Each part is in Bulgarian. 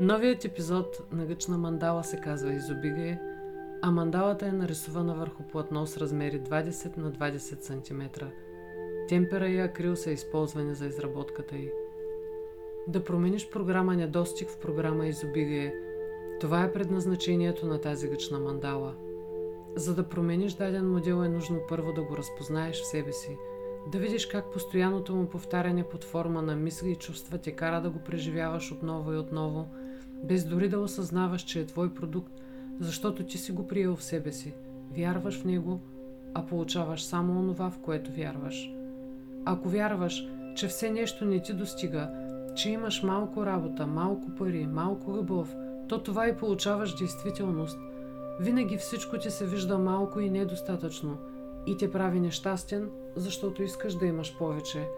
Новият епизод на Гъчна мандала се казва Изобигай, а мандалата е нарисувана върху платно с размери 20 на 20 см. Темпера и акрил са използвани за изработката й. Да промениш програма Недостиг в програма Изобигай. Това е предназначението на тази гъчна мандала. За да промениш даден модел е нужно първо да го разпознаеш в себе си, да видиш как постоянното му повтаряне под форма на мисли и чувства те кара да го преживяваш отново и отново, без дори да осъзнаваш, че е твой продукт, защото ти си го приел в себе си, вярваш в него, а получаваш само онова, в което вярваш. Ако вярваш, че все нещо не ти достига, че имаш малко работа, малко пари, малко любов, то това и получаваш действителност. Винаги всичко ти се вижда малко и недостатъчно и те прави нещастен, защото искаш да имаш повече.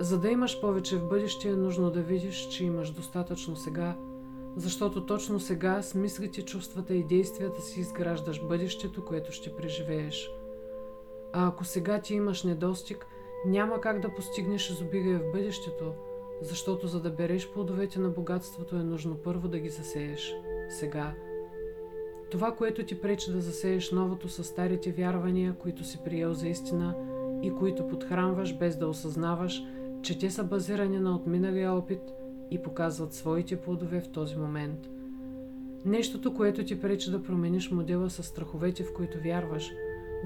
За да имаш повече в бъдеще е нужно да видиш, че имаш достатъчно сега, защото точно сега с мислите, чувствата и действията си изграждаш бъдещето, което ще преживееш. А ако сега ти имаш недостиг, няма как да постигнеш изобилие в бъдещето, защото за да береш плодовете на богатството е нужно първо да ги засееш. Сега. Това, което ти пречи да засееш новото са старите вярвания, които си приел за истина и които подхранваш без да осъзнаваш, че те са базирани на отминалия опит и показват своите плодове в този момент. Нещото, което ти пречи да промениш модела с страховете, в които вярваш,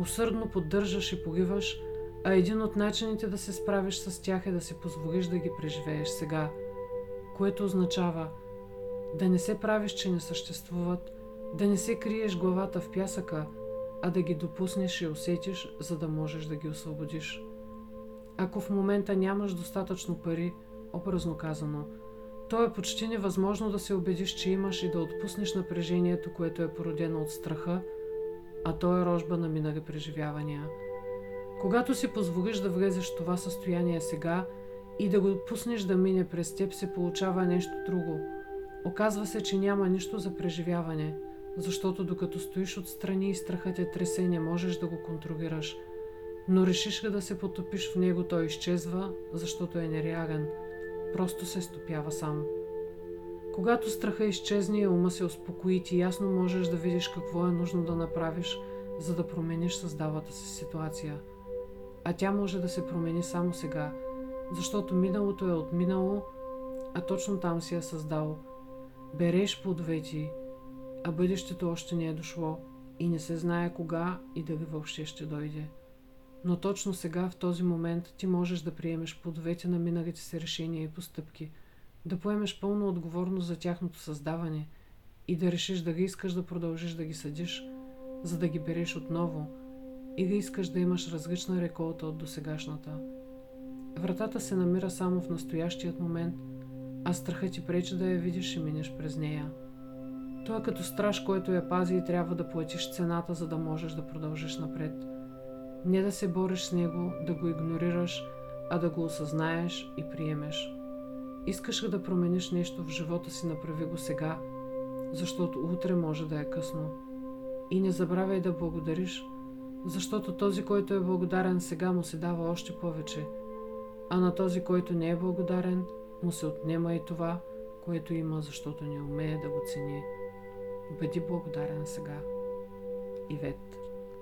усърдно поддържаш и погиваш, а един от начините да се справиш с тях е да си позволиш да ги преживееш сега, което означава да не се правиш, че не съществуват, да не се криеш главата в пясъка, а да ги допуснеш и усетиш, за да можеш да ги освободиш. Ако в момента нямаш достатъчно пари, образно казано, то е почти невъзможно да се убедиш, че имаш и да отпуснеш напрежението, което е породено от страха, а то е рожба на минали преживявания – когато си позволиш да влезеш в това състояние сега и да го пуснеш да мине през теб, се получава нещо друго. Оказва се, че няма нищо за преживяване, защото докато стоиш отстрани и страхът те тресе, не можеш да го контролираш. Но решиш да се потопиш в него, той изчезва, защото е нереален. Просто се стопява сам. Когато страха изчезне и ума се успокои, ти ясно можеш да видиш какво е нужно да направиш, за да промениш създалата си ситуация – а тя може да се промени само сега, защото миналото е отминало, а точно там си е създал. Береш плодове а бъдещето още не е дошло и не се знае кога и дали въобще ще дойде. Но точно сега, в този момент, ти можеш да приемеш плодовете на миналите си решения и постъпки, да поемеш пълна отговорност за тяхното създаване и да решиш дали искаш да продължиш да ги съдиш, за да ги береш отново – и да искаш да имаш различна реколта от досегашната. Вратата се намира само в настоящият момент, а страхът ти пречи да я видиш и минеш през нея. Той е като страж, който я пази и трябва да платиш цената, за да можеш да продължиш напред. Не да се бориш с него, да го игнорираш, а да го осъзнаеш и приемеш. Искаш да промениш нещо в живота си, направи го сега, защото утре може да е късно. И не забравяй да благодариш – защото този, който е благодарен сега му се дава още повече, а на този, който не е благодарен, му се отнема и това, което има, защото не умее да го цени. Бъди благодарен сега. Ивет